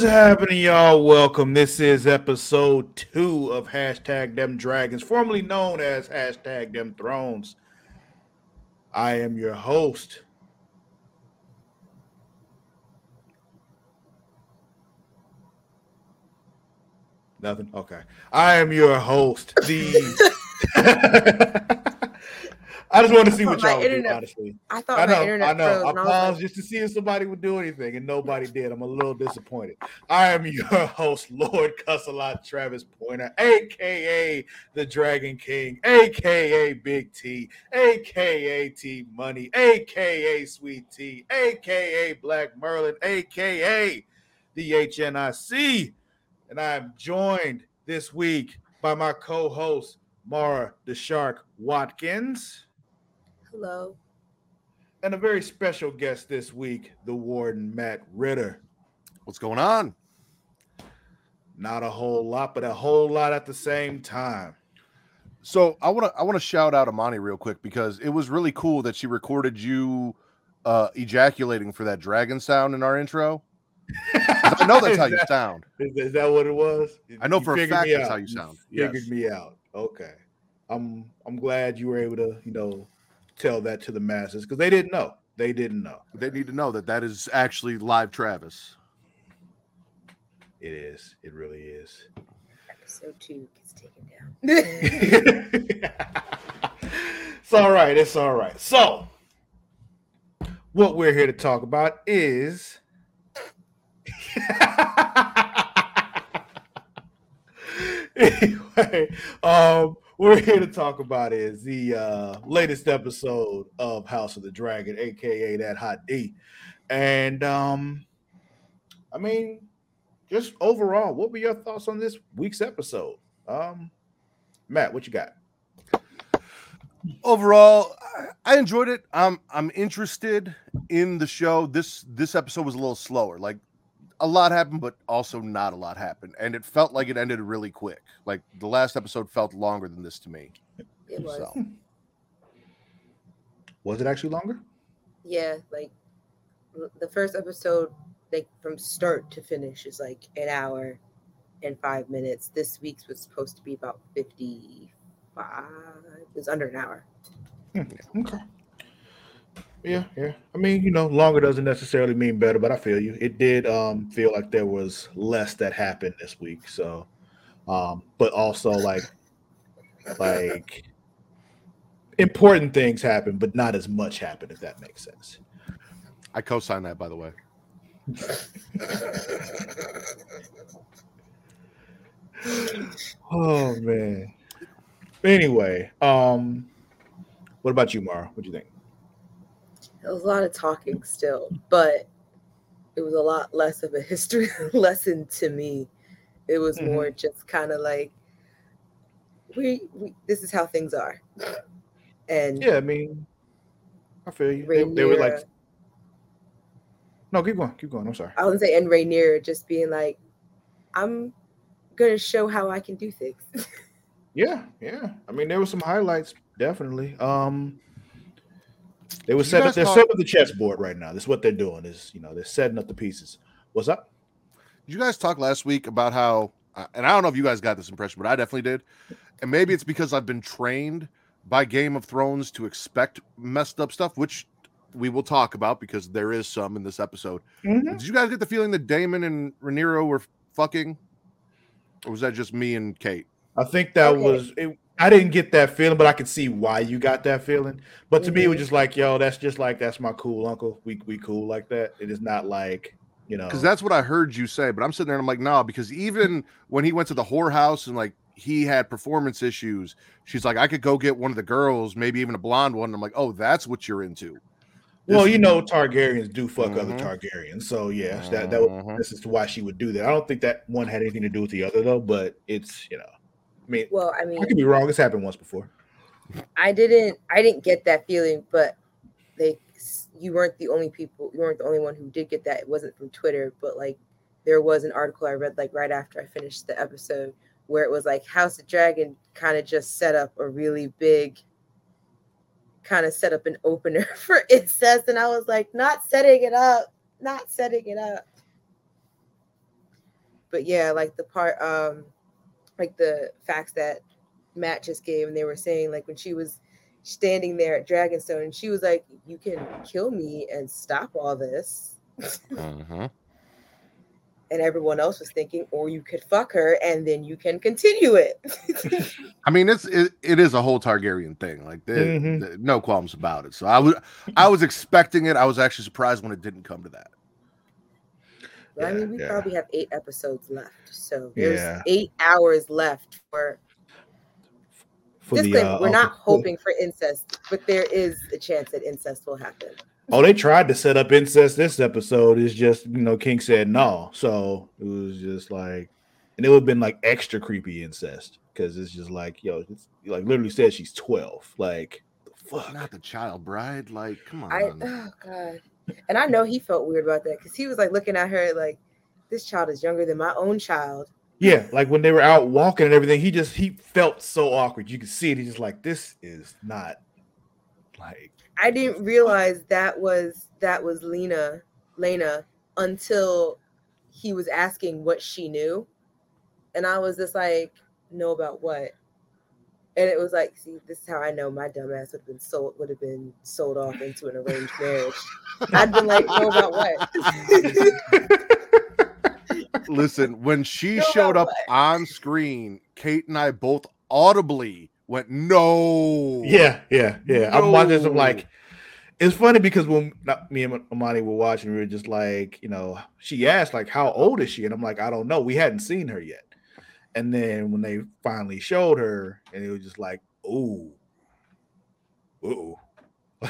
What's happening, y'all? Welcome. This is episode two of hashtag them dragons, formerly known as hashtag them thrones. I am your host. Nothing. Okay. I am your host. The I just wanted to see what y'all would do, honestly. I thought I know, my internet I know. I paused like, just to see if somebody would do anything, and nobody did. I'm a little disappointed. I am your host, Lord Cussalot Travis Pointer, aka the Dragon King, aka Big T, aka T Money, aka Sweet T, aka Black Merlin, aka the HNIC. And I'm joined this week by my co-host, Mara the Shark Watkins. Hello. And a very special guest this week, the warden, Matt Ritter. What's going on? Not a whole lot, but a whole lot at the same time. So I want to I want to shout out Amani real quick because it was really cool that she recorded you uh ejaculating for that dragon sound in our intro. I know that's how you sound. Is, is, that what it was? I know you for a fact that's out. how you sound. You figured me out. Okay. I'm I'm glad you were able to, you know, tell that to the masses because they didn't know. They didn't know. They need to know that that is actually live Travis. It is. It really is. Episode two gets taken down. it's all right. It's all right. So, what we're here to talk about is. anyway, um, we're here to talk about is the uh, latest episode of House of the Dragon, aka that hot D. And um, I mean, just overall, what were your thoughts on this week's episode? Um, Matt, what you got? Overall, I enjoyed it. I'm I'm interested in the show. This this episode was a little slower. Like a lot happened, but also not a lot happened, and it felt like it ended really quick. Like the last episode felt longer than this to me. It was. So. Was it actually longer? Yeah, like the first episode, like from start to finish, is like an hour and five minutes. This week's was supposed to be about fifty-five. It was under an hour. Hmm, okay. Yeah, yeah. I mean, you know, longer doesn't necessarily mean better, but I feel you. It did um feel like there was less that happened this week. So um, but also like like important things happen, but not as much happened, if that makes sense. I co-sign that by the way. oh man. Anyway, um, what about you, Mara? What do you think? It was a lot of talking still, but it was a lot less of a history lesson to me. It was mm-hmm. more just kind of like we, we this is how things are. And yeah, I mean, I feel you. They, they, were like, no, keep going, keep going. I'm sorry. I was say, and Rhaenyra just being like, I'm gonna show how I can do things. yeah, yeah. I mean, there were some highlights, definitely. Um, they were setting up. They're talk- setting up the chessboard right now. This is what they're doing. Is you know they're setting up the pieces. What's up? Did you guys talk last week about how? Uh, and I don't know if you guys got this impression, but I definitely did. And maybe it's because I've been trained by Game of Thrones to expect messed up stuff, which we will talk about because there is some in this episode. Mm-hmm. Did you guys get the feeling that Daemon and Rhaenyra were fucking, or was that just me and Kate? I think that okay. was it. I didn't get that feeling, but I could see why you got that feeling. But to mm-hmm. me, it was mm-hmm. just like, yo, that's just like that's my cool uncle. We we cool like that. It is not like you know, because that's what I heard you say. But I'm sitting there and I'm like, nah, because even when he went to the whorehouse and like he had performance issues, she's like, I could go get one of the girls, maybe even a blonde one. I'm like, oh, that's what you're into. Well, you know, Targaryens do fuck mm-hmm. other Targaryens, so yeah, that that mm-hmm. this is why she would do that. I don't think that one had anything to do with the other though, but it's you know mean, well, I mean, I could be wrong. It's happened once before. I didn't. I didn't get that feeling, but they. You weren't the only people. You weren't the only one who did get that. It wasn't from Twitter, but like there was an article I read like right after I finished the episode where it was like House of Dragon kind of just set up a really big kind of set up an opener for incest and I was like not setting it up not setting it up but yeah, like the part, um, like the facts that Matt just gave, and they were saying like when she was standing there at Dragonstone, and she was like, "You can kill me and stop all this," Uh-huh. and everyone else was thinking, "Or you could fuck her and then you can continue it." I mean, it's it, it is a whole Targaryen thing. Like, there- Mhm. there- no qualms about it. So I was I was expecting it. I was actually surprised when it didn't come to that. But I mean, we yeah. probably have eight episodes left, so there's Yeah. eight hours left for. For the, uh, We're not for- hoping for incest, but there is a chance that incest will happen. Oh, they tried to set up incest this episode. It's just you know King said no, so it was just like, and it would have been like extra creepy incest because it's just like yo, it's like literally said she's twelve. Like fuck. Not the child bride. Like, come on. I oh god, and I know he felt weird about that because he was like looking at her like, this child is younger than my own child. Yeah, like when they were out walking and everything, he just he felt so awkward. You could see it. He's just like, this is not like I didn't realize that was that was Laena, Laena, until he was asking what she knew, and I was just like, know about what? And it was like, see, this is how I know my dumbass would have been sold would have been sold off into an arranged marriage. I'd been like, know about what? Listen, when she No, showed up way. on screen, Kate and I both audibly went, "No." Yeah, yeah, yeah. I'm watching this. I'm like, it's funny because when not, me and Amani were watching, we were just like, you know, she asked like, "How old is she?" And I'm like, "I don't know. We hadn't seen her yet." And then when they finally showed her, and it was just like, "Ooh, ooh."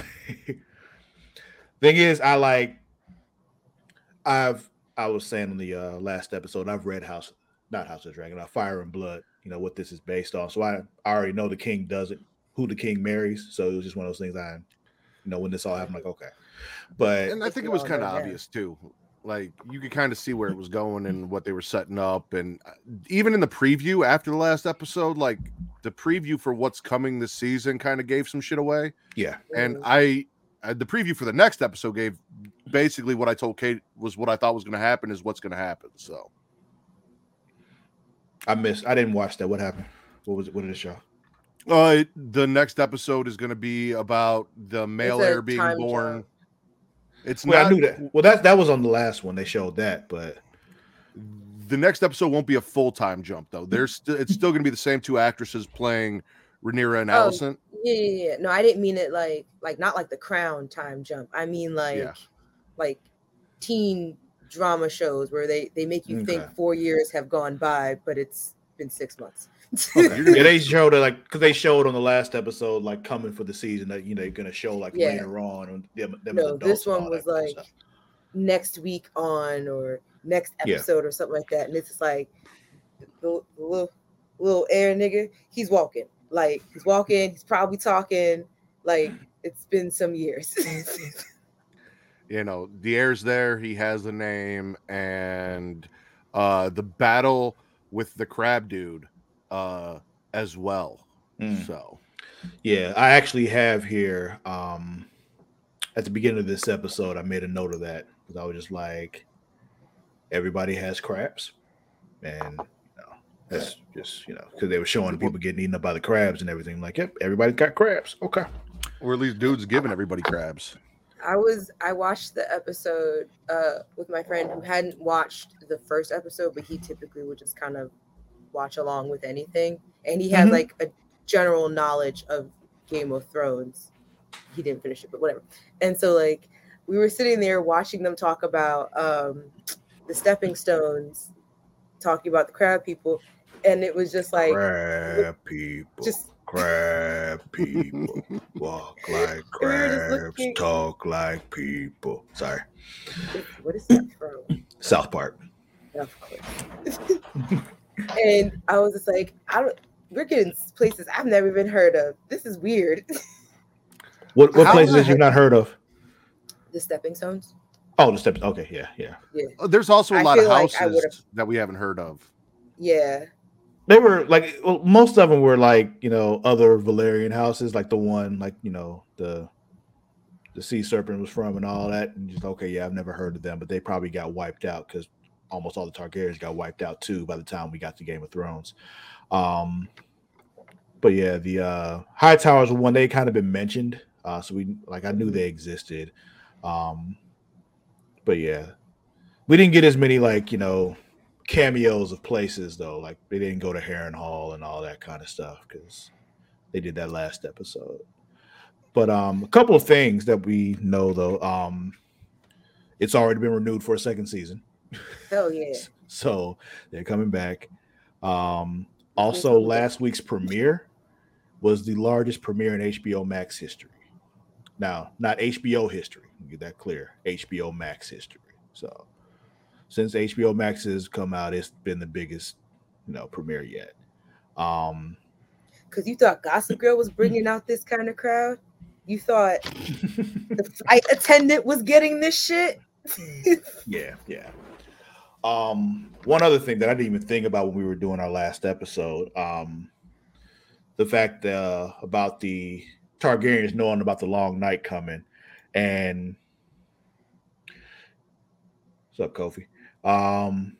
Thing is, I like, I've I was saying on the uh, last episode, I've read House, not House of Dragon, uh, Fire and Blood. You know what this is based on, so I, I already know the king does it, who the king marries. So it was just one of those things. I, you know, when this all happened, like okay, but And I think it was kind of obvious too. Like you could kind of see where it was going and what they were setting up, and uh, even in the preview after the last episode, like the preview for what's coming this season, kind of gave some shit away. yeah, And. I, uh, the preview for the next episode gave basically what I told Kate was what I thought was going to happen is what's going to happen. So I missed. I didn't watch that. What happened? What was it? What did it show? Uh, the next episode is going to be about the male a heir being born. jump. It's Well, not. I knew that. Well, that that was on the last one. They showed that, but The next episode won't be a full time jump though. There's st- it's still going to be the same two actresses playing Rhaenyra and Oh, Alicent. Yeah, yeah, yeah. No, I didn't mean it like like not like the crown time jump. I mean like Yeah. like teen drama shows where they they make you think four years have gone by, but it's been six months. Okay. yeah, they showed it like because they showed on the last episode like coming for the season that you know you're gonna show like Yeah. later on. And them, them No, this one was that kind of like- stuff. Next week on or next Yeah. episode or something like that, and it's just like the, the little little air nigga. He's walking like he's walking. He's probably talking like it's been some years. You know, the heir's there. He has a name, and uh the battle with the crab dude, uh, as well. Mm. So Yeah, I actually have here. Um, at the beginning of this episode, I made a note of that because I was just like, everybody has crabs, and you know, that's just you know because they were showing people getting eaten up by the crabs and everything. Like, yep, everybody's got crabs. Okay. or at least dude's giving everybody crabs. I was I watched the episode uh with my friend who hadn't watched the first episode, but he typically would just kind of watch along with anything. And he has Mhm. like a general knowledge of Game of Thrones. He didn't finish it, but whatever. And so like we were sitting there watching them talk about um the stepping stones, talking about the crab people, and it was just like crab people. just crab people. Walk like We were just crabs, talk like people. Sorry, what is that from? South Park. Of course. and I was just like, I don't. We're getting places I've never even heard of. This is weird. What what How places the you've not heard of? the stepping stones. Oh, the steps. Okay, yeah, yeah. Uh, There's also a I lot of feel like houses that we haven't heard of. Yeah, They were like well, most of them were like you know other Valyrian houses, like the one like you know the the sea serpent was from and all that, and just okay, yeah, I've never heard of them, but they probably got wiped out because almost all the Targaryens got wiped out too by the time we got to Game of Thrones. Um, but yeah, the uh, Hightowers one they kind of been mentioned, uh, so we like I knew they existed. Um, but yeah, we didn't get as many like you know cameos of places though. Like they didn't go to Harrenhal and all that kind of stuff because they did that last episode. But um, a couple of things that we know though, um, it's already been renewed for a second season. Hell yeah. So they're coming back. Um, also, last week's premiere was the largest premiere in HBO Max history. Now, not HBO history. Get that clear. HBO Max history. So, since HBO Max has come out, it's been the biggest, you know, premiere yet. Um, because you thought Gossip Girl was bringing out this kind of crowd. You thought the flight attendant was getting this shit. yeah, yeah. Um, one other thing that I didn't even think about when we were doing our last episode, um, the fact uh, about the Targaryens knowing about the long night coming, and what's up, Kofi? Um,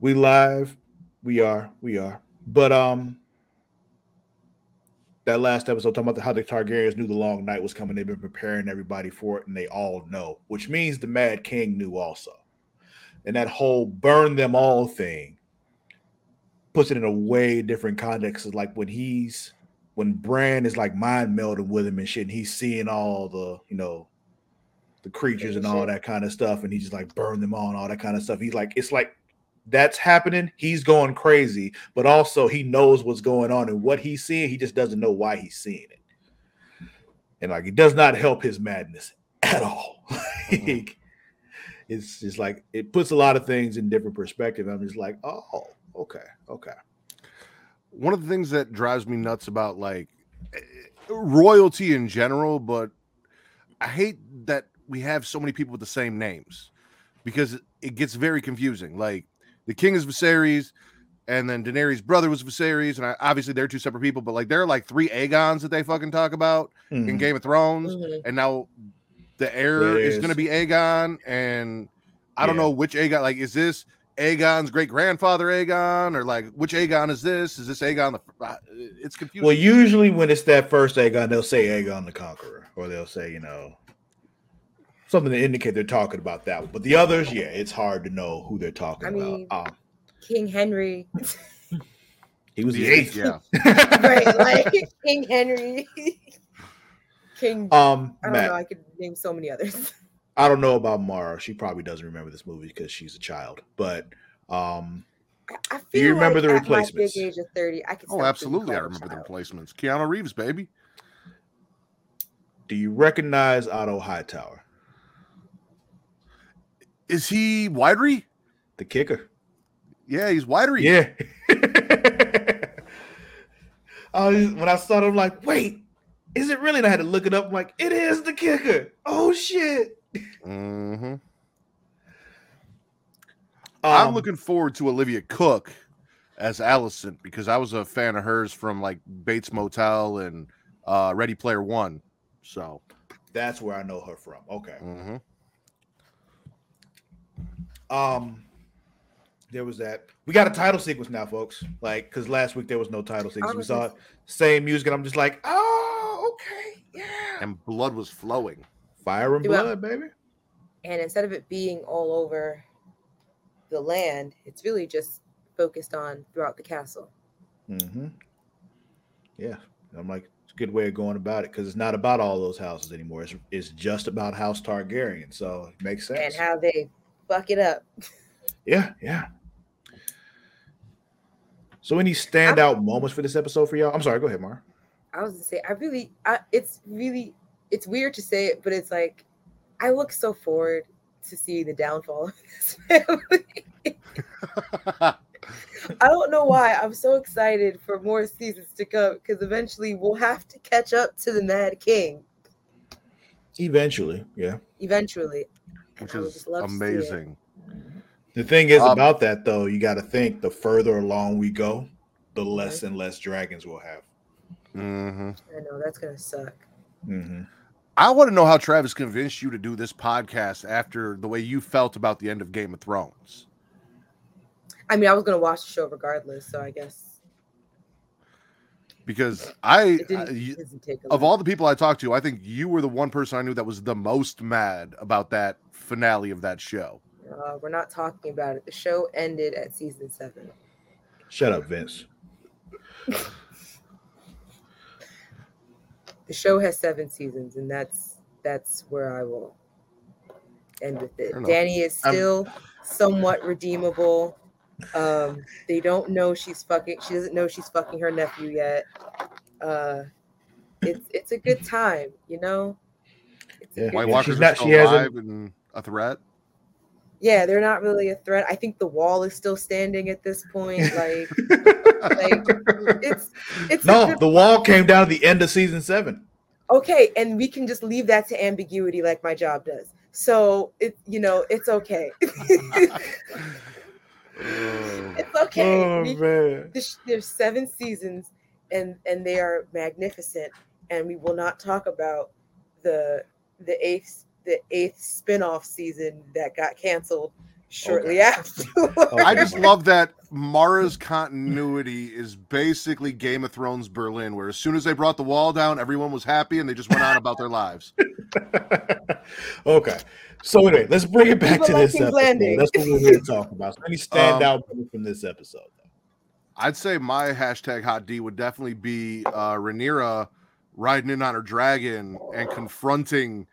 we live, we are, we are, but um, that last episode talking about how the Targaryens knew the long night was coming. They've been preparing everybody for it, and they all know, which means the Mad King knew also and that whole burn them all thing puts it in a way different context. It's like when he's when Bran is like mind melding with him and shit, and he's seeing all the you know the creatures and all that kind of stuff, and he just like burn them all and all that kind of stuff. He's like, it's like that's happening. He's going crazy, but also he knows what's going on and what he's seeing. He just doesn't know why he's seeing it, and like it does not help his madness at all. Mm-hmm it's just like it puts a lot of things in different perspective. I'm just like, oh, okay, okay. One of the things that drives me nuts about like royalty in general, but I hate that we have so many people with the same names because it gets very confusing. Like the king is Viserys, and then Daenerys' brother was Viserys, and I, obviously they're two separate people. But like there are like three Aegons that they fucking talk about mm-hmm. in Game of Thrones, mm-hmm. and now the heir is, is going to be Aegon, and I don't know which Aegon. Like, is this Aegon's great grandfather Aegon, or like which Aegon is this? Is this Aegon the? Uh, it's confusing. Well, usually when it's that first Aegon, they'll say Aegon the Conqueror, or they'll say you know something to indicate they're talking about that one. But the others, yeah, it's hard to know who they're talking I mean, about. Um, King Henry. he was the eighth, yeah. right, like King Henry. King. Um, I don't Matt, know. I could name so many others. I don't know about Mara. She probably doesn't remember this movie because she's a child. But um, I, do you remember like the replacements? age of thirty, I can. Oh, absolutely, I remember the replacements. Keanu Reeves, baby. Do you recognize Otto Hightower? Is he widery? The kicker. Yeah, he's widery. Yeah. I was, when I saw him, I'm like, wait, is it really? And I had to look it up. I'm like, it is the kicker. Oh shit. Mm-hmm. Um, I'm looking forward to Olivia Cooke as Alicent because I was a fan of hers from like Bates Motel and uh, Ready Player One. So that's where I know her from. Okay. Mm-hmm. Um, there was that. We got a title sequence now, folks. Like, because last week there was no title sequence. We saw same music, and I'm just like, oh, okay, yeah. And blood was flowing. Fire and blood, baby. And instead of it being all over the land, it's really just focused on throughout the castle. Mm-hmm. Yeah. I'm like, it's a good way of going about it because it's not about all those houses anymore. It's, it's just about House Targaryen. So it makes sense. And how they fuck it up. Yeah, yeah. So any standout I, moments for this episode for y'all? I'm sorry, go ahead, Mar. I was gonna say, I really, I, it's really it's weird to say it, but it's like I look so forward to see the downfall of this family. I don't know why. I'm so excited for more seasons to come because eventually we'll have to catch up to the Mad King. Eventually, yeah. Eventually. Which is amazing. The thing is um, about that though, you got to think the further along we go, the less and less dragons we'll have. Mm-hmm. I know that's gonna suck. Mm-hmm. I want to know how Travis convinced you to do this podcast after the way you felt about the end of Game of Thrones. I mean, I was gonna watch the show regardless, so I guess Because I, I- it doesn't take a of all the people I talked to, I think you were the one person I knew that was the most mad about that finale of that show. Uh, we're not talking about it. The show ended at season seven. Shut up, Vince. The show has seven seasons, and that's that's where I will end with it. Dany is I'm- still somewhat redeemable. Um, they don't know she's fucking. She doesn't know she's fucking her nephew yet. Uh, it's it's a good time, you know. It's a Yeah. White Walkers she's are not- still she hasn't- alive and a threat. Yeah, they're not really a threat. I think the wall is still standing at this point. Like, like it's it's no, the wall came down at the end of season seven. okay, and we can just leave that to ambiguity, like my job does. So it, you know, it's okay. Oh. it's okay. Oh We- man. this- there's seven seasons, and and they are magnificent. And we will not talk about the the eighth the eighth spin-off season that got canceled shortly Okay. after. I just love that Mara's continuity is basically Game of Thrones Berlin, where as soon as they brought the wall down, everyone was happy and they just went on about their lives. okay. So anyway, let's bring it back People to like this episode. Landing. That's what we're here to talk about. So any standout Um, from this episode? I'd say my hashtag hot D would definitely be uh, Rhaenyra riding in on her dragon and confronting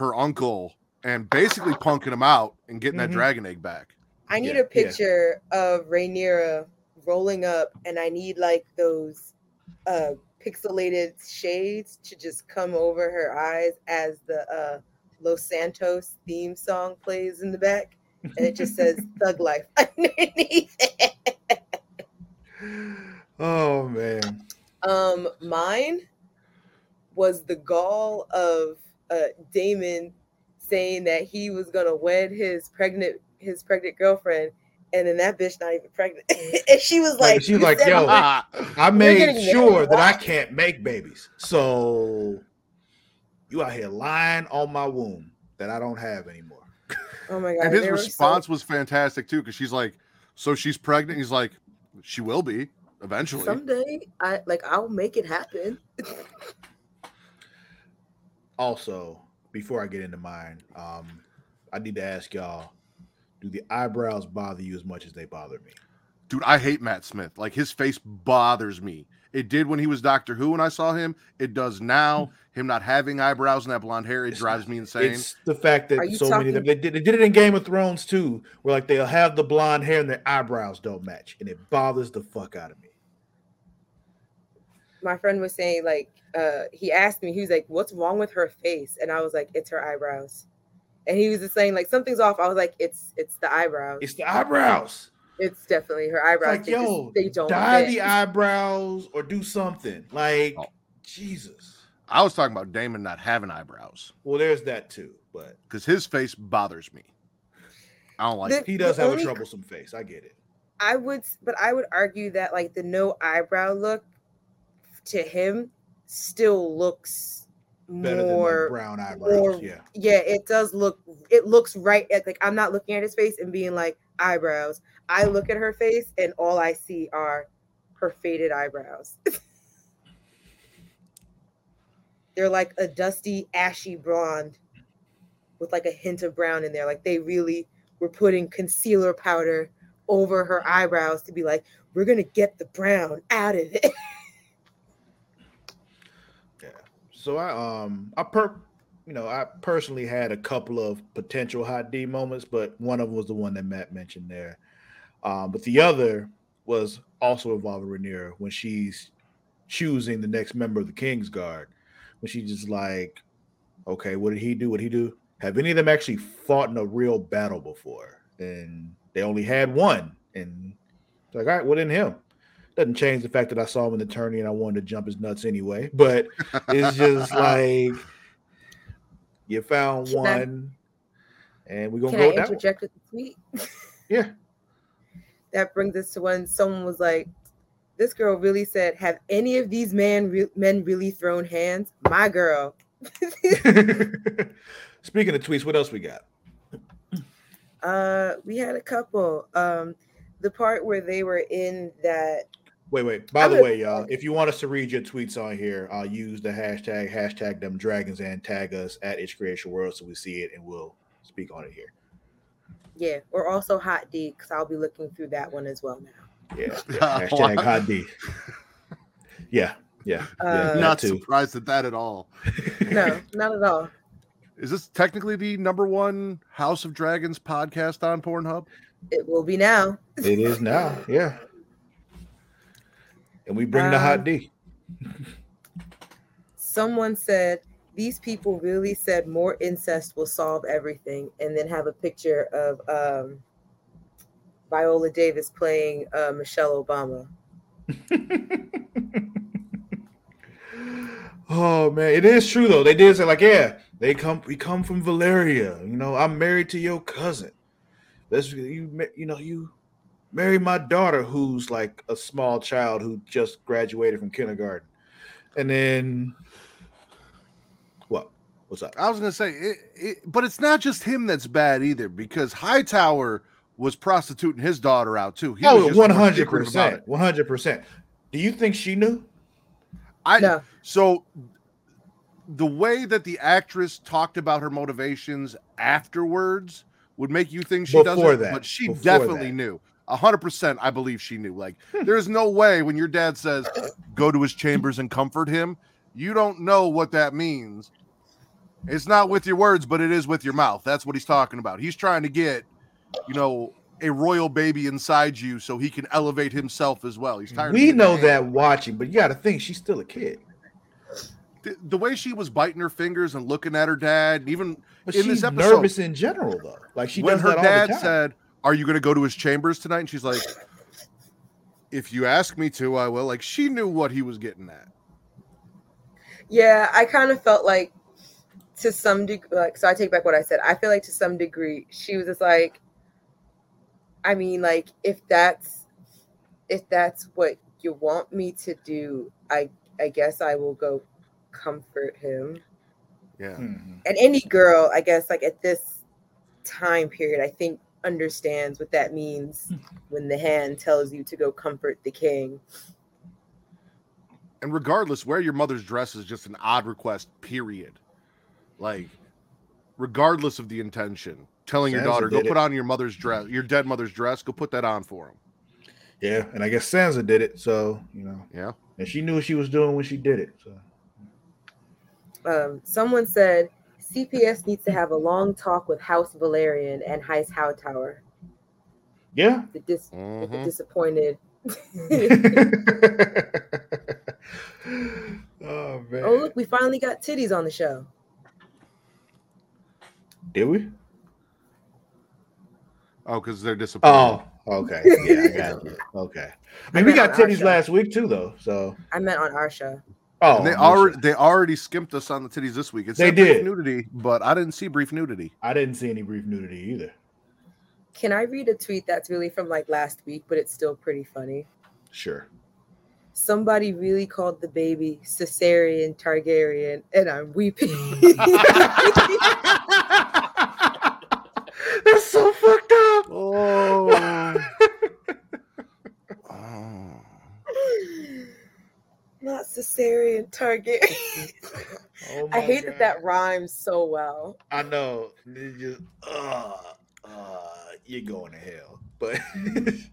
her uncle and basically punking him out and getting Mhm. that dragon egg back. I need Yeah, a yeah. picture of Rhaenyra rolling up, and I need like those uh pixelated shades to just come over her eyes as the uh Los Santos theme song plays in the back, and it just says "Thug Life" underneath it. Oh man. Um, mine was the gall of uh Daemon saying that he was gonna wed his pregnant his pregnant girlfriend, and then that bitch not even pregnant, and she was Like, like, she was like, yo, I'm I made sure that I can't make babies. So you out here lying on my womb that I don't have anymore. Oh my god! And his they so- response was fantastic too, because she's like, So she's pregnant? He's like, She will be eventually. someday, I like I'll make it happen. Also, before I get into mine, um, I need to ask y'all: Do the eyebrows bother you as much as they bother me? Dude, I hate Matt Smith. Like his face bothers me. It did when he was Doctor Who when I saw him. It does now. Him not having eyebrows and that blonde hair, it It's drives me insane. It's the fact that Are you so many of them they did, they did it in Game of Thrones too, where like they'll have the blonde hair and their eyebrows don't match, and it bothers the fuck out of me. My friend was saying like uh he asked me, he was like, "What's wrong with her face?" And I was like, "It's her eyebrows." And he was just saying like something's off. I was like, "It's it's the eyebrows. It's the eyebrows. It's definitely her eyebrows. like, they, just- yo, they don't Dye fit. the eyebrows or do something. Like Oh. Jesus. I was talking about Daemon not having eyebrows Well, there's that too, but because his face bothers me. I don't like The- it. he does have only- a troublesome face. I get it. I would, but I would argue that like the no eyebrow look to him still looks Better than more. brown eyebrows. more- yeah. yeah, it does look. It looks right. At, like I'm not looking at his face and being like eyebrows. I look at her face and all I see are her faded eyebrows. They're like a dusty, ashy blonde with like a hint of brown in there. Like they really were putting concealer powder over her eyebrows to be like, we're gonna get the brown out of it. Yeah. So I um I per you know I personally had a couple of potential hot D moments, but one of them was the one that Matt mentioned there. Um, but the other was also involving Rhaenyra when she's choosing the next member of the King's Guard. When she's just like, okay, what did he do? What did he do? Have any of them actually fought in a real battle before? And they only had one. And it's like, all right, well then him. Doesn't change the fact that I saw him in the tourney and I wanted to jump his nuts anyway. But it's just like you found Can I- one, and we're gonna Can go I with interject with the tweet? Yeah. That brings us to when someone was like, "This girl really said, have any of these men re- men really thrown hands?" My girl, Speaking of tweets, what else we got? uh, we had a couple. Um, the part where they were in that. Wait, wait. By I'm the a- way, y'all, if you want us to read your tweets on here, I'll use the hashtag hashtag them dragons and tag us at Itch Creation World so we see it and we'll speak on it here. Yeah, or also Hot D because I'll be looking through that one as well now. Yeah. yeah. Hashtag hot D. Yeah. Yeah. yeah Uh, that Not too. surprised at that at all. No, not at all. Is this technically the number one House of Dragons podcast on Pornhub? It will be now. It is now. Yeah. And we bring the hot Um, D. Someone said these people really said more incest will solve everything, and then have a picture of um, Viola Davis playing uh, Michelle Obama. Oh man, it is true though. They did say like, yeah, they come. We come from Valyria. You know, I'm married to your cousin. That's you. You know, you marry my daughter, who's like a small child who just graduated from kindergarten, and then what? What's up? I was gonna say, it, it, but it's not just him that's bad either, because Hightower was prostituting his daughter out too. He oh, was Oh, just oh, one hundred percent, one hundred percent. Do you think she knew? I No, so the way that the actress talked about her motivations afterwards would make you think she Before doesn't, that, but she before definitely that. knew. A hundred percent, I believe she knew. Like, there's no way when your dad says, "Go to his chambers and comfort him," you don't know what that means. It's not with your words, but it is with your mouth. That's what he's talking about. He's trying to get, you know, a royal baby inside you so he can elevate himself as well. He's tired. We know that watching, but you got to think she's still a kid. the, the way she was biting her fingers and looking at her dad, even But in she's this episode, nervous in general, though. Like she when her that all dad the time. said, "Are you going to go to his chambers tonight?" and she's like, "If you ask me to, I will." Like she knew what he was getting at. yeah, I kind of felt like to some degree, like, so I take back what I said. I feel like to some degree, she was just like, I mean, like, if that's if that's what you want me to do, I I guess I will go comfort him. Yeah, Mhm. And any girl, I guess, like at this time period, I think understands what that means when the hand tells you to go comfort the king. and regardless, wear your mother's dress is just an odd request. Period. Like, regardless of the intention, telling your daughter, "Go did it. put on your mother's dress, your dead mother's dress. Go put that on for him." Yeah, and I guess Sansa did it, so you know, Yeah. and she knew what she was doing when she did it. So Um, someone said CPS needs to have a long talk with House Velaryon and Heist Hightower. yeah. The, dis- with the mm-hmm. disappointed. oh man, oh look, we finally got titties on the show. did we? Oh, because they're disappointed. Oh, okay. Yeah, I got you. Okay. I mean, we got titties last week too, though. So I meant on our show. Oh, And they no already shit. they already skimped us on the titties this week. It They said brief did. nudity, but I didn't see brief nudity. I didn't see any brief nudity either. Can I read a tweet that's really from like last week, but it's still pretty funny? Sure. Somebody really called the baby Caesarean Targaryen, and I'm weeping. That's so fucked up. Oh. oh. Not Caesarean Targaryen. Oh I my hate that God. that rhymes so well. I know. It just, uh, uh, you're going to hell. But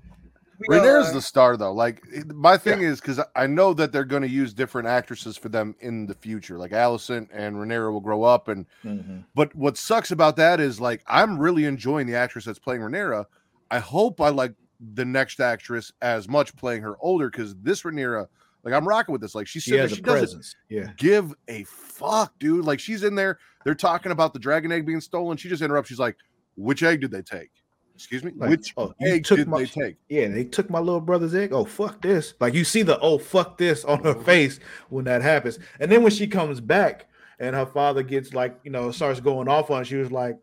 We Rhaenyra's the star though. Like my thing is because I know that they're going to use different actresses for them in the future. Like Alicent and Rhaenyra will grow up, and Mhm. but what sucks about that is like I'm really enjoying the actress that's playing Rhaenyra. I hope I like the next actress as much playing her older because this Rhaenyra, like I'm rocking with this. Like she's she there, she doesn't. Yeah. give a fuck, dude. Like she's in there, they're talking about the dragon egg being stolen. She just interrupts. She's like, "Which egg did they take? Excuse me, Like, which oh, egg took did my- they take?" Yeah, they took my little brother's egg. Oh, fuck this. Like you see the oh fuck this on her face when that happens. And then when she comes back and her father gets like, you know, starts going off on her, she was like,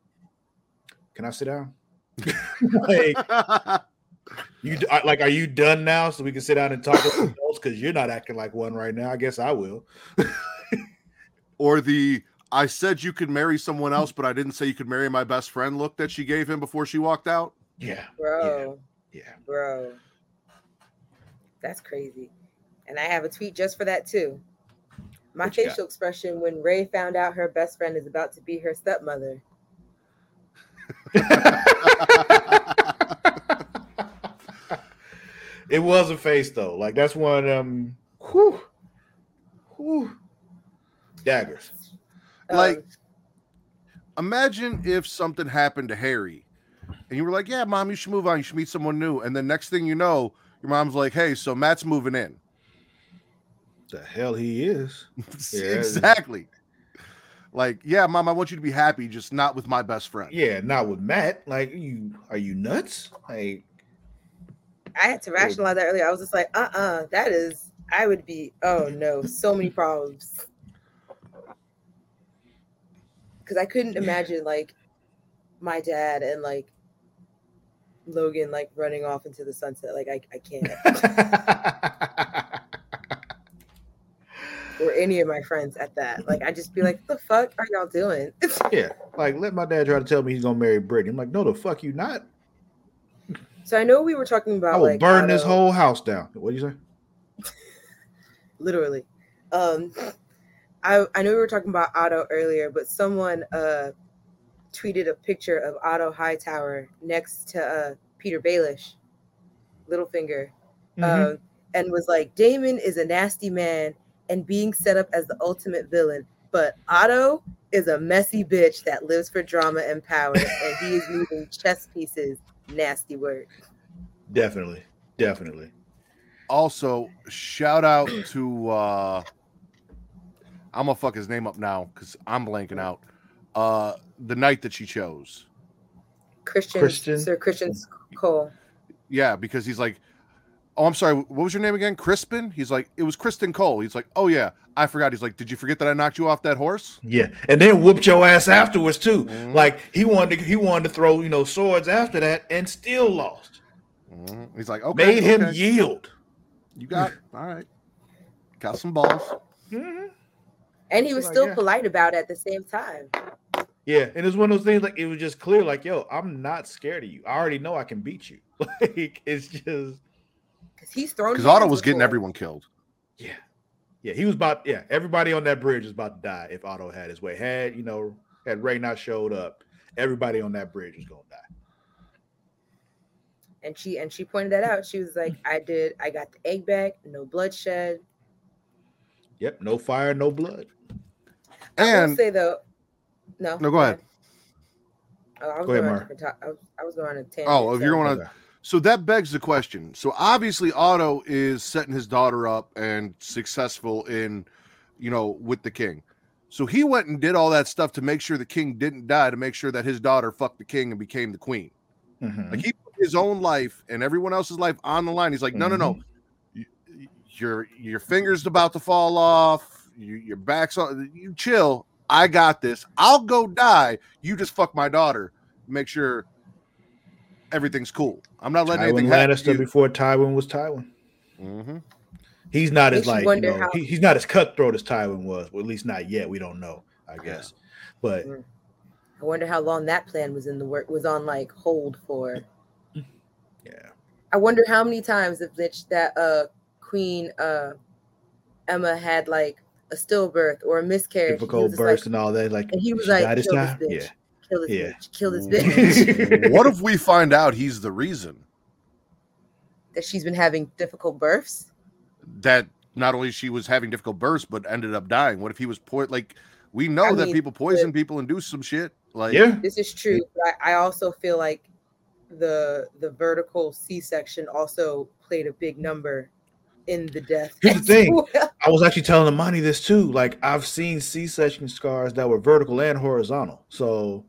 Can I sit down? like you like are you done now so we can sit down and talk as adults because you're not acting like one right now. I guess I will. or the I said you could marry someone else, but I didn't say you could marry my best friend look that she gave him before she walked out. Yeah, bro, yeah. bro. That's crazy. And I have a tweet just for that too. My What facial expression when Ray found out her best friend is about to be her stepmother. it was a face though. Like that's one of them. Whew, whew, daggers. Like- Um, Imagine if something happened to Harry and you were like, Yeah, mom, you should move on. You should meet someone new. And then next thing you know, your mom's like, Hey, so Matt's moving in. The hell he is. Yeah. exactly. Like, yeah, mom, I want you to be happy, just not with my best friend. Yeah, not with Matt. Like you, are you nuts? Like I had to rationalize that earlier. I was just like, uh uh that is, I would be, oh no, so many problems. Because I couldn't imagine like my dad and like Logan like running off into the sunset. Like, I, I can't. or any of my friends at that. Like, I just be like, the fuck are y'all doing? yeah, like let my dad try to tell me he's gonna marry Brittany. I'm like, no, the fuck you not. So I know we were talking about I will like burn this whole house down. What do you say? literally. Um, I I know we were talking about Otto earlier, but someone uh tweeted a picture of Otto Hightower next to uh Petyr Baelish, Littlefinger, Mhm. um, and was like, Daemon is a nasty man and being set up as the ultimate villain, but Otto is a messy bitch that lives for drama and power, and he is moving chess pieces. Nasty word. definitely, definitely. Also, shout out to uh I'm gonna fuck his name up now because I'm blanking out. Uh the night that she chose. Christian, Christian? Sir Christian Cole. Yeah, because he's like, Oh, I'm sorry, what was your name again? Crispin? He's like, it was Criston Cole. He's like, Oh yeah, I forgot. He's like, Did you forget that I knocked you off that horse? Yeah, and then whooped your ass afterwards too. Mhm. Like he wanted to, he wanted to throw you know swords after that and still lost. Mhm. He's like, Okay. Made him okay. yield. You got all right. Got some balls. Mhm. And he was Like, still yeah. polite about it at the same time. Yeah, and it's one of those things like it was just clear, like, yo, I'm not scared of you. I already know I can beat you. Like it's just Because he's thrown Because Otto hands was getting everyone killed. yeah. Yeah, he was about yeah, everybody on that bridge was about to die if Otto had his way. Had you know, had Ray not showed up, everybody on that bridge was gonna die. And she and she pointed that out. She was like, I did, I got the egg back, no bloodshed. Yep, no fire, no blood. I And say though, no, No, go ahead. Oh, I was Go ahead, going on a Mar. different I was, I was going on a tangent. Oh, if you're going to Okay. So that begs the question. So obviously Otto is setting his daughter up and successful in, you know, with the king. So he went and did all that stuff to make sure the king didn't die, to make sure that his daughter fucked the king and became the queen. Mhm. Like he put his own life and everyone else's life on the line. He's like, no, no, no. Your your fingers about to fall off. You, your back's on. You chill. I got this. I'll go die. You just fuck my daughter. Make sure everything's cool. I'm not letting Tywin anything happen. to Lannister you. before Tywin was Tywin. Mhm. He's not as Makes you like you know, how- he, he's not as cutthroat as Tywin was, well, at least not yet. We don't know, I guess. But I wonder how long that plan was in the work was on like hold for. yeah, I wonder how many times if bitch that uh Queen uh Aemma had like a stillbirth or a miscarriage. and he difficult was just burst like, and all that. Like, and he was like, died this time? Yeah. Kill this Yeah. bitch, kill this bitch. what if we find out he's the reason that she's been having difficult births. that not only she was having difficult births but ended up dying? What if he was po- like we know I that mean, people poison people and do some shit like yeah, This is true. But I, I also feel like the the vertical C section also played a big number in the death. Here's the thing. well. I was actually telling Amani this too. Like, I've seen C-section scars that were vertical and horizontal. So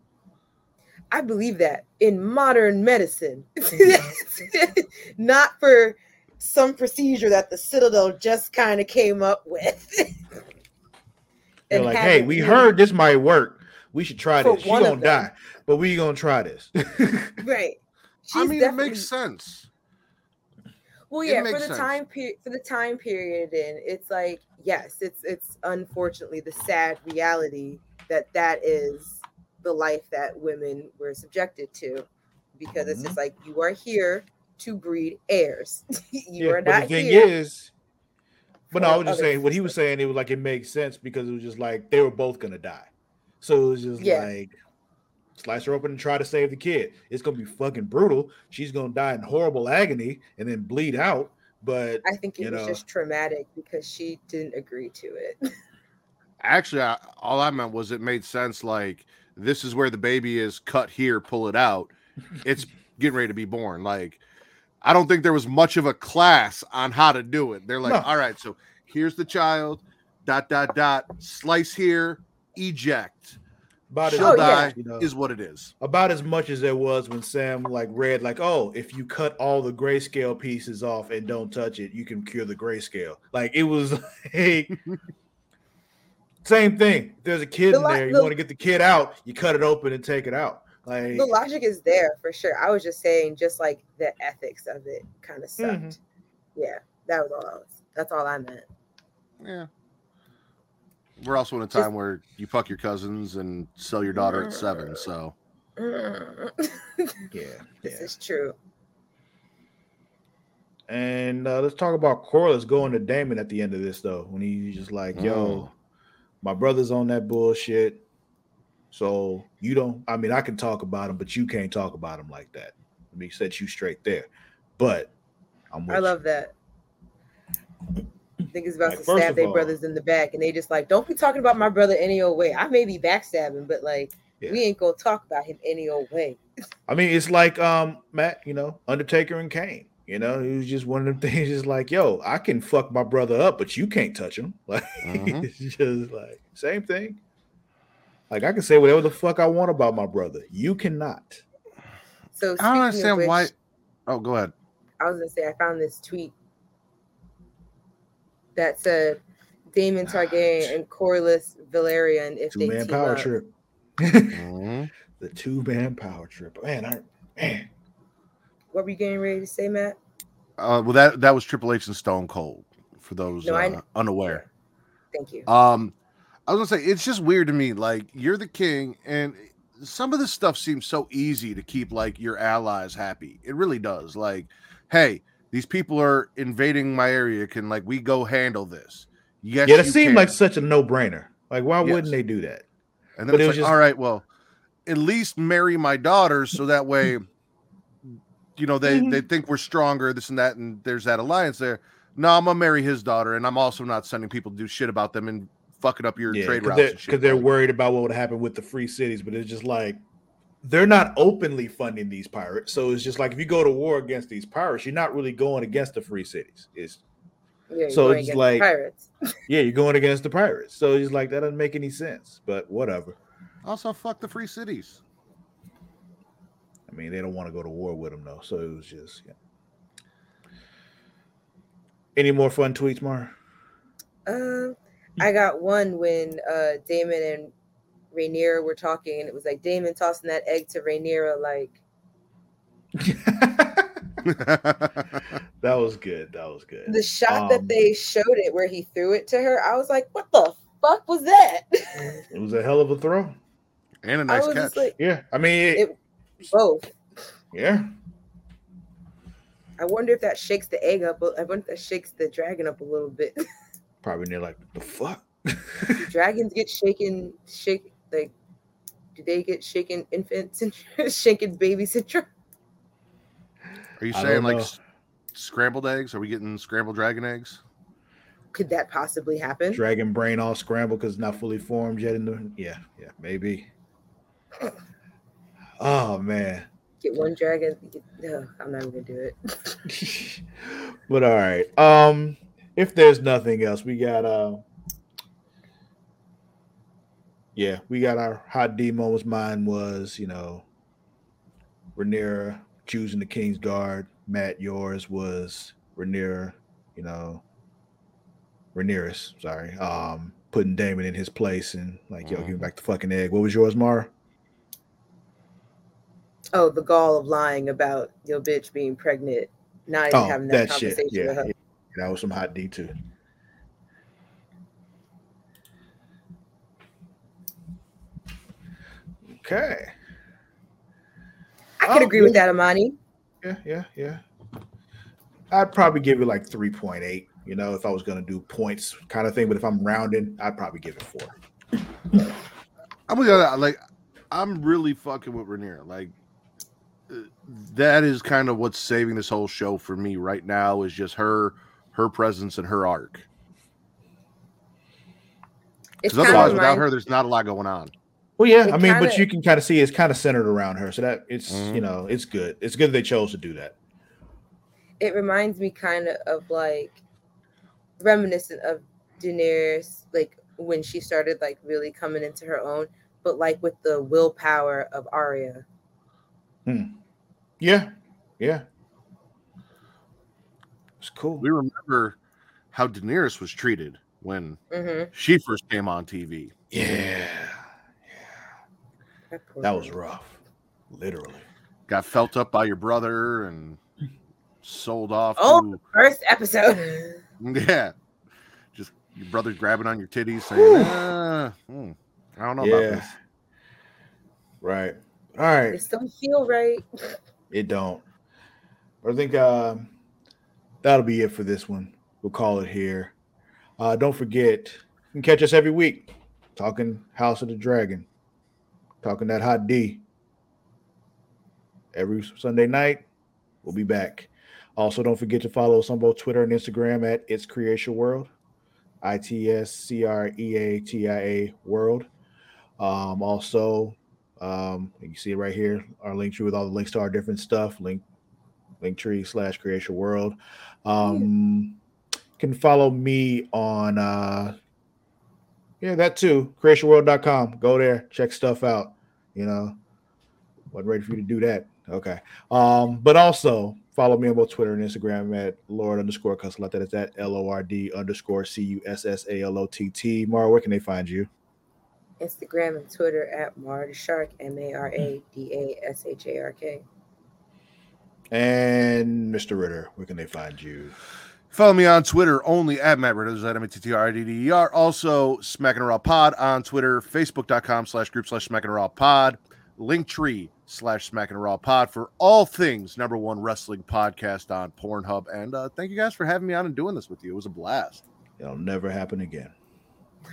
I believe that in modern medicine, mm-hmm. not for some procedure that the Citadel just kind of came up with. they're like, "Hey, we really- heard this might work. We should try For this. She one of gonna die, but we're gonna try this." right. I She's mean it makes sense. Well, yeah, for the sense. time period, for the time period, in it's like yes, it's it's unfortunately the sad reality that that is the life that women were subjected to because it's Mhm. just like you are here to breed heirs. you yeah, are not the thing here. is, but no, I was just saying what he was saying. It was like it makes sense because it was just like they were both gonna die, so it was just Yeah. like slice her open and try to save the kid. It's gonna be fucking brutal. She's gonna die in horrible agony and then bleed out. But I think it you was know. just traumatic because she didn't agree to it. Actually, I, all I meant was it made sense. Like this is where the baby is. Cut here, pull it out. It's getting ready to be born. Like I don't think there was much of a class on how to do it. They're like, No. all right, so here's the child. Dot dot dot. Slice here. Eject. about as She'll die. you know, Is what it is. about as much as there was when Sam like read like, oh, if you cut all the grayscale pieces off and don't touch it, you can cure the grayscale. Like it was like same thing. If there's a kid The in lo- there, you the- want to get the kid out, you cut it open and take it out. Like the logic is there for sure. I was just saying, just like the ethics of it kind of sucked. Mhm. Yeah, that was all. I was, that's all I meant. Yeah. We're also in a time where you fuck your cousins and sell your daughter at seven. So Mm. yeah, this is true. And uh, let's talk about Corlys going to Daemon at the end of this though, when he's just like, "Yo, Oh. My brother's on that bullshit." So you don't. I mean, I can talk about him, but you can't talk about him like that. Let me set you straight there. But I'm. With I you. love that. Niggas about Like, to stab their all- brothers in the back, and they just like, don't be talking about my brother any old way. I may be backstabbing, but like, Yeah. we ain't gonna talk about him any old way. I mean, it's like um Matt, you know, Undertaker and Kane. You know, it was just one of them things. Just like, yo, I can fuck my brother up, but you can't touch him. Like, Mhm. it's just like same thing. Like, I can say whatever the fuck I want about my brother. You cannot. So I don't understand which, why. Oh, go ahead. I was gonna say I found this tweet that said Daemon Targaryen and Corlys Velaryon if Two they man team power up. trip. Mhm. the two man power trip. Man, I man. What were you getting ready to say, Matt? Uh, well, that that was Triple H and Stone Cold for those No, uh, kn- unaware. Thank you. Um, I was gonna say it's just weird to me. Like you're the king, and some of this stuff seems so easy to keep like your allies happy. It really does. Like, hey, these people are invading my area. Can like we go handle this? Yes, Yeah, that you seemed can. like such a no brainer. Like, why Yes. wouldn't they do that? And but then it was like, just- all right, well, at least marry my daughters so that way, you know, they Mhm. they think we're stronger, this and that, and there's that alliance there. No, I'm gonna marry his daughter, and I'm also not sending people to do shit about them and fucking up your Yeah, trade because routes they're, and shit. 'cause they're worried about what would happen with the free cities, but it's just like they're not openly funding these pirates. So it's just like if you go to war against these pirates, you're not really going against the free cities. It's Yeah, so it's like- pirates. yeah, you're going against the pirates. So it's like that doesn't make any sense. But whatever. also, fuck the free cities. I mean, they don't want to go to war with them though. So it was just yeah. Any more fun tweets, Mar? Um, I got one when uh Daemon and Rhaenyra were talking, and it was like Daemon tossing that egg to Rhaenyra, like that was good. That was good. the shot Um, that they showed it where he threw it to her. I was like, what the fuck was that? It was a hell of a throw. and a I nice catch. like, Yeah, I mean, it, It- both. yeah. I wonder if that shakes the egg up. I wonder if that shakes the dragon up a little bit. Probably near like the fuck. do dragons get shaken? Shake like? Do they get shaken infants syndrome? shaken baby syndrome? Are you saying like s- scrambled eggs? Are we getting scrambled dragon eggs? Could that possibly happen? Dragon brain all scrambled because it's not fully formed yet. In the yeah, yeah, maybe. Oh man. Get one dragon. Get, ugh, I'm not even gonna do it. but all right. Um, if there's nothing else, we got uh yeah, we got our hot D moments. Mine was, you know, Rhaenyra choosing the King's Guard. Matt, yours was Rhaenyra, you know, Rhaenyra's, sorry, um, putting Daemon in his place and like, yo, give him Mhm. back the fucking egg. What was yours, Mara? Oh, the gall of lying about your bitch being pregnant, not even Oh, having that, that shit. conversation Yeah, with her. yeah, that was some hot D too. Okay. I could Oh, agree with that, Amani. Yeah, yeah, yeah. I'd probably give it like 3.8, you know, if I was going to do points kind of thing. But if I'm rounding, I'd probably give it four. I'm with you on that. Like, I'm really fucking with Rhaenyra. Like, that is kind of what's saving this whole show for me right now. Is just her, her presence and her arc. Because otherwise, of without her, there's not a lot going on. Well, yeah, It I mean, but kinda- you can kind of see it's kind of centered around her. So that it's, Mhm. you know, it's good. It's good they chose to do that. it reminds me kind of of like reminiscent of Daenerys, like when she started like really coming into her own, but like with the willpower of Arya. Yeah, yeah. It's cool. We remember how Daenerys was treated when hmm she first came on TV. Yeah, yeah. that was rough. Literally. Got felt up by your brother and sold off. Oh. to- first episode. Yeah. Just your brother grabbing on your titties saying, ah, hmm, I don't know about this. Right. All right. it don't feel right. It don't. But I think um, that'll be it for this one. We'll call it here. Uh, don't forget, you can catch us every week talking House of the Dragon, talking that hot D. Every Sunday night, we'll be back. Also, don't forget to follow us on both Twitter and Instagram at It's Creation World, I T S C R E A T I A World. Um, also, um, you see it right here, our link tree with all the links to our different stuff. Link link tree slash creation world. Um can follow me on uh yeah, that too. Creationworld.com. Go there, check stuff out. You know, wasn't ready for you to do that. Okay. Um, but also follow me on both Twitter and Instagram at Lord underscore Cussalott. That is at L-O-R-D underscore C-U-S-S-A-L-O-T-T. Mara, where can they find you? Instagram and Twitter at Mara the Shark, M A R A D A S H A R K. And Mr. Ritter, where can they find you? Follow me on Twitter only at Matt Ridders at M-A-T-T-R-I-D-D-E-R. Also, Smacking Raw Pod on Twitter, Facebook.com slash group slash Smacking Raw Pod, Linktree slash Smacking Raw Pod for all things number one wrestling podcast on Pornhub. And uh, thank you guys for having me on and doing this with you. It was a blast. It'll never happen again.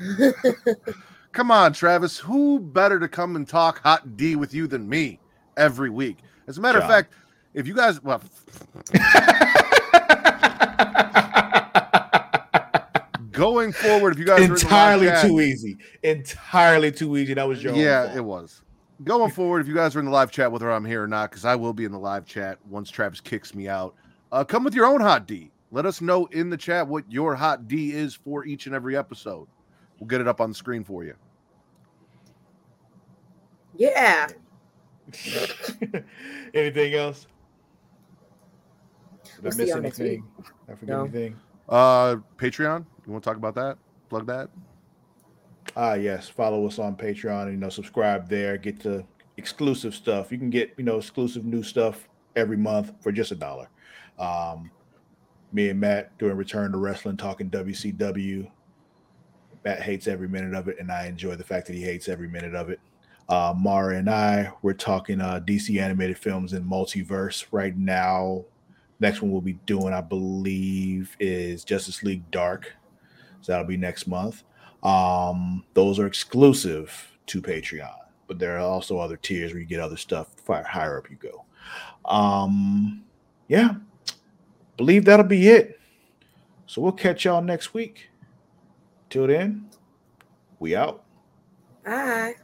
Come on, Travis. Who better to come and talk hot D with you than me every week? As a matter John. of fact, if you guys, well, going forward, if you guys are in the live entirely chat- too easy. Entirely too easy. That was your yeah, it was. Going forward, if you guys are in the live chat, whether I'm here or not, because I will be in the live chat once Travis kicks me out, uh, come with your own hot D. Let us know in the chat what your hot D is for each and every episode. We'll get it up on the screen for you. yeah. anything else? Did I We'll see miss week. anything? I forget No. anything? Uh, Patreon. You want to talk about that? Plug that. Ah, yes. Follow us on Patreon and you know subscribe there. Get to exclusive stuff. You can get you know exclusive new stuff every month for just a dollar. Um, me and Matt doing Return to Wrestling, talking WCW. Matt hates every minute of it, and I enjoy the fact that he hates every minute of it. Uh, Mara and I, we're talking uh, DC animated films in multiverse right now. Next one we'll be doing, I believe, is Justice League Dark. So that'll be next month. Um, those are exclusive to Patreon, but there are also other tiers where you get other stuff. Far higher up you go. Um, yeah, believe that'll be it. So we'll catch y'all next week. Till then, we out. Bye.